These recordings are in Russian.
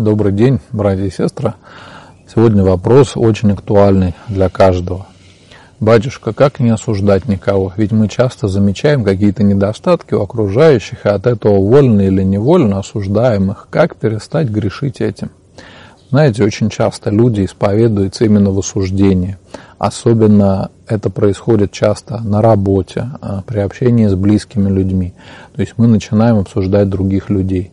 Добрый день, братья и сестры. Сегодня вопрос очень актуальный для каждого. Батюшка, как не осуждать никого? Ведь мы часто замечаем какие-то недостатки у окружающих, и от этого вольно или невольно осуждаем их. Как перестать грешить этим? Знаете, очень часто люди исповедуются именно в осуждении. Особенно это происходит часто на работе, а, при общении с близкими людьми. То есть мы начинаем обсуждать других людей.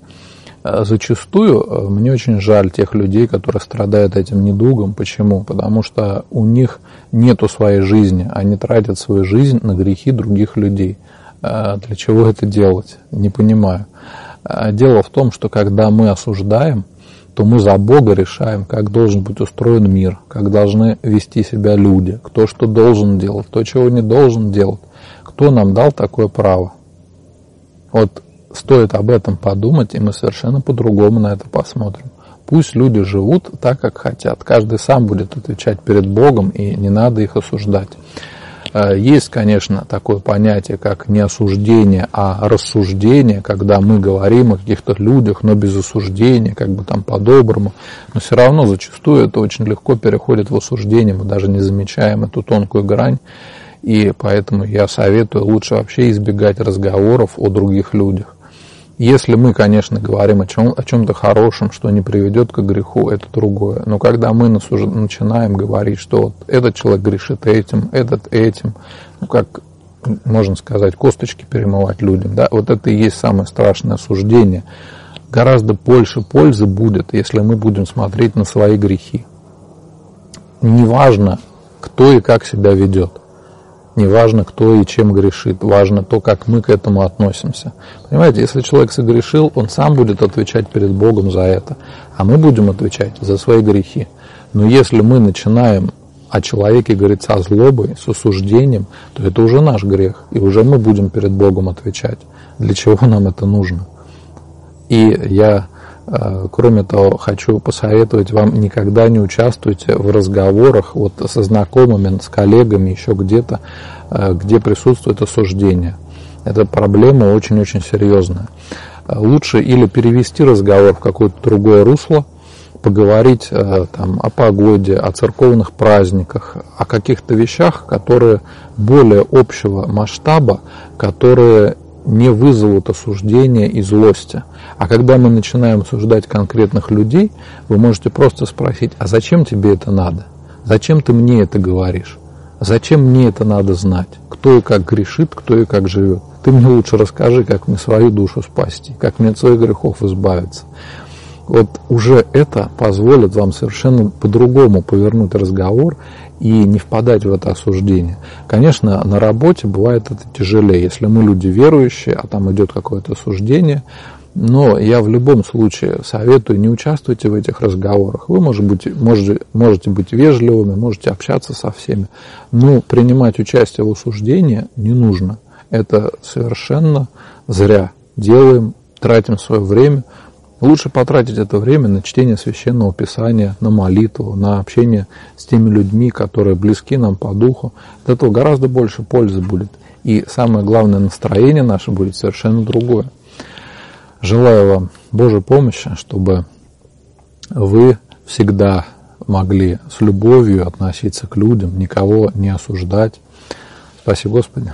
Э, зачастую э, мне очень жаль тех людей, которые страдают этим недугом. Почему? Потому что у них нету своей жизни, они тратят свою жизнь на грехи других людей. Э, для чего это делать? Не понимаю. Дело в том, что когда мы осуждаем, то мы за Бога решаем, как должен быть устроен мир, как должны вести себя люди, кто что должен делать, кто чего не должен делать, кто нам дал такое право. Вот стоит об этом подумать, и мы совершенно по-другому на это посмотрим. Пусть люди живут так, как хотят. Каждый сам будет отвечать перед Богом, и не надо их осуждать. Э, есть, конечно, такое понятие, как не осуждение, а рассуждение, когда мы говорим о каких-то людях, но без осуждения, как бы там по-доброму. Но все равно зачастую это очень легко переходит в осуждение, мы даже не замечаем эту тонкую грань. И поэтому я советую лучше вообще избегать разговоров о других людях. Если мы, конечно, говорим о, чем, о чем-то хорошем, что не приведет к греху, это другое. Но когда мы начинаем говорить, что вот этот человек грешит этим, этот этим, ну как можно сказать, косточки перемывать людям, да, вот это и есть самое страшное осуждение. Гораздо больше пользы будет, если мы будем смотреть на свои грехи. Неважно, кто и как себя ведет. Не важно, кто и чем грешит, важно то, как мы к этому относимся. Понимаете, если человек согрешил, он сам будет отвечать перед Богом за это, а мы будем отвечать за свои грехи. Но если мы начинаем о человеке говорить со злобой, с осуждением, то это уже наш грех, и уже мы будем перед Богом отвечать, для чего нам это нужно. И я кроме того, хочу посоветовать вам никогда не участвуйте в разговорах вот со знакомыми, с коллегами, еще где-то, э, где присутствует осуждение. Эта проблема очень-очень серьезная. Э, лучше или перевести разговор в какое-то другое русло, поговорить там, о погоде, о церковных праздниках, о каких-то вещах, которые более общего масштаба, которые не вызовут осуждения и злости. А когда мы начинаем осуждать конкретных людей, вы можете просто спросить, а зачем тебе это надо? Зачем ты мне это говоришь? Зачем мне это надо знать? Кто и как грешит, кто и как живет? Ты мне лучше расскажи, как мне свою душу спасти, как мне от своих грехов избавиться. Вот уже это позволит вам совершенно по-другому повернуть разговор и не впадать в это осуждение. Конечно, на работе бывает это тяжелее, если мы люди верующие, а там идет какое-то осуждение, но я в любом случае советую, не участвуйте в этих разговорах. Вы, может быть, можете, можете быть вежливыми, можете общаться со всеми, но принимать участие в осуждении не нужно. Это совершенно зря. Делаем, тратим свое время – Лучше потратить это время на чтение священного писания, на молитву, на общение с теми людьми, которые близки нам по духу. От этого гораздо больше пользы будет. И самое главное, настроение наше будет совершенно другое. Желаю вам Божьей помощи, чтобы вы всегда могли с любовью относиться к людям, никого не осуждать. Спасибо, Господи.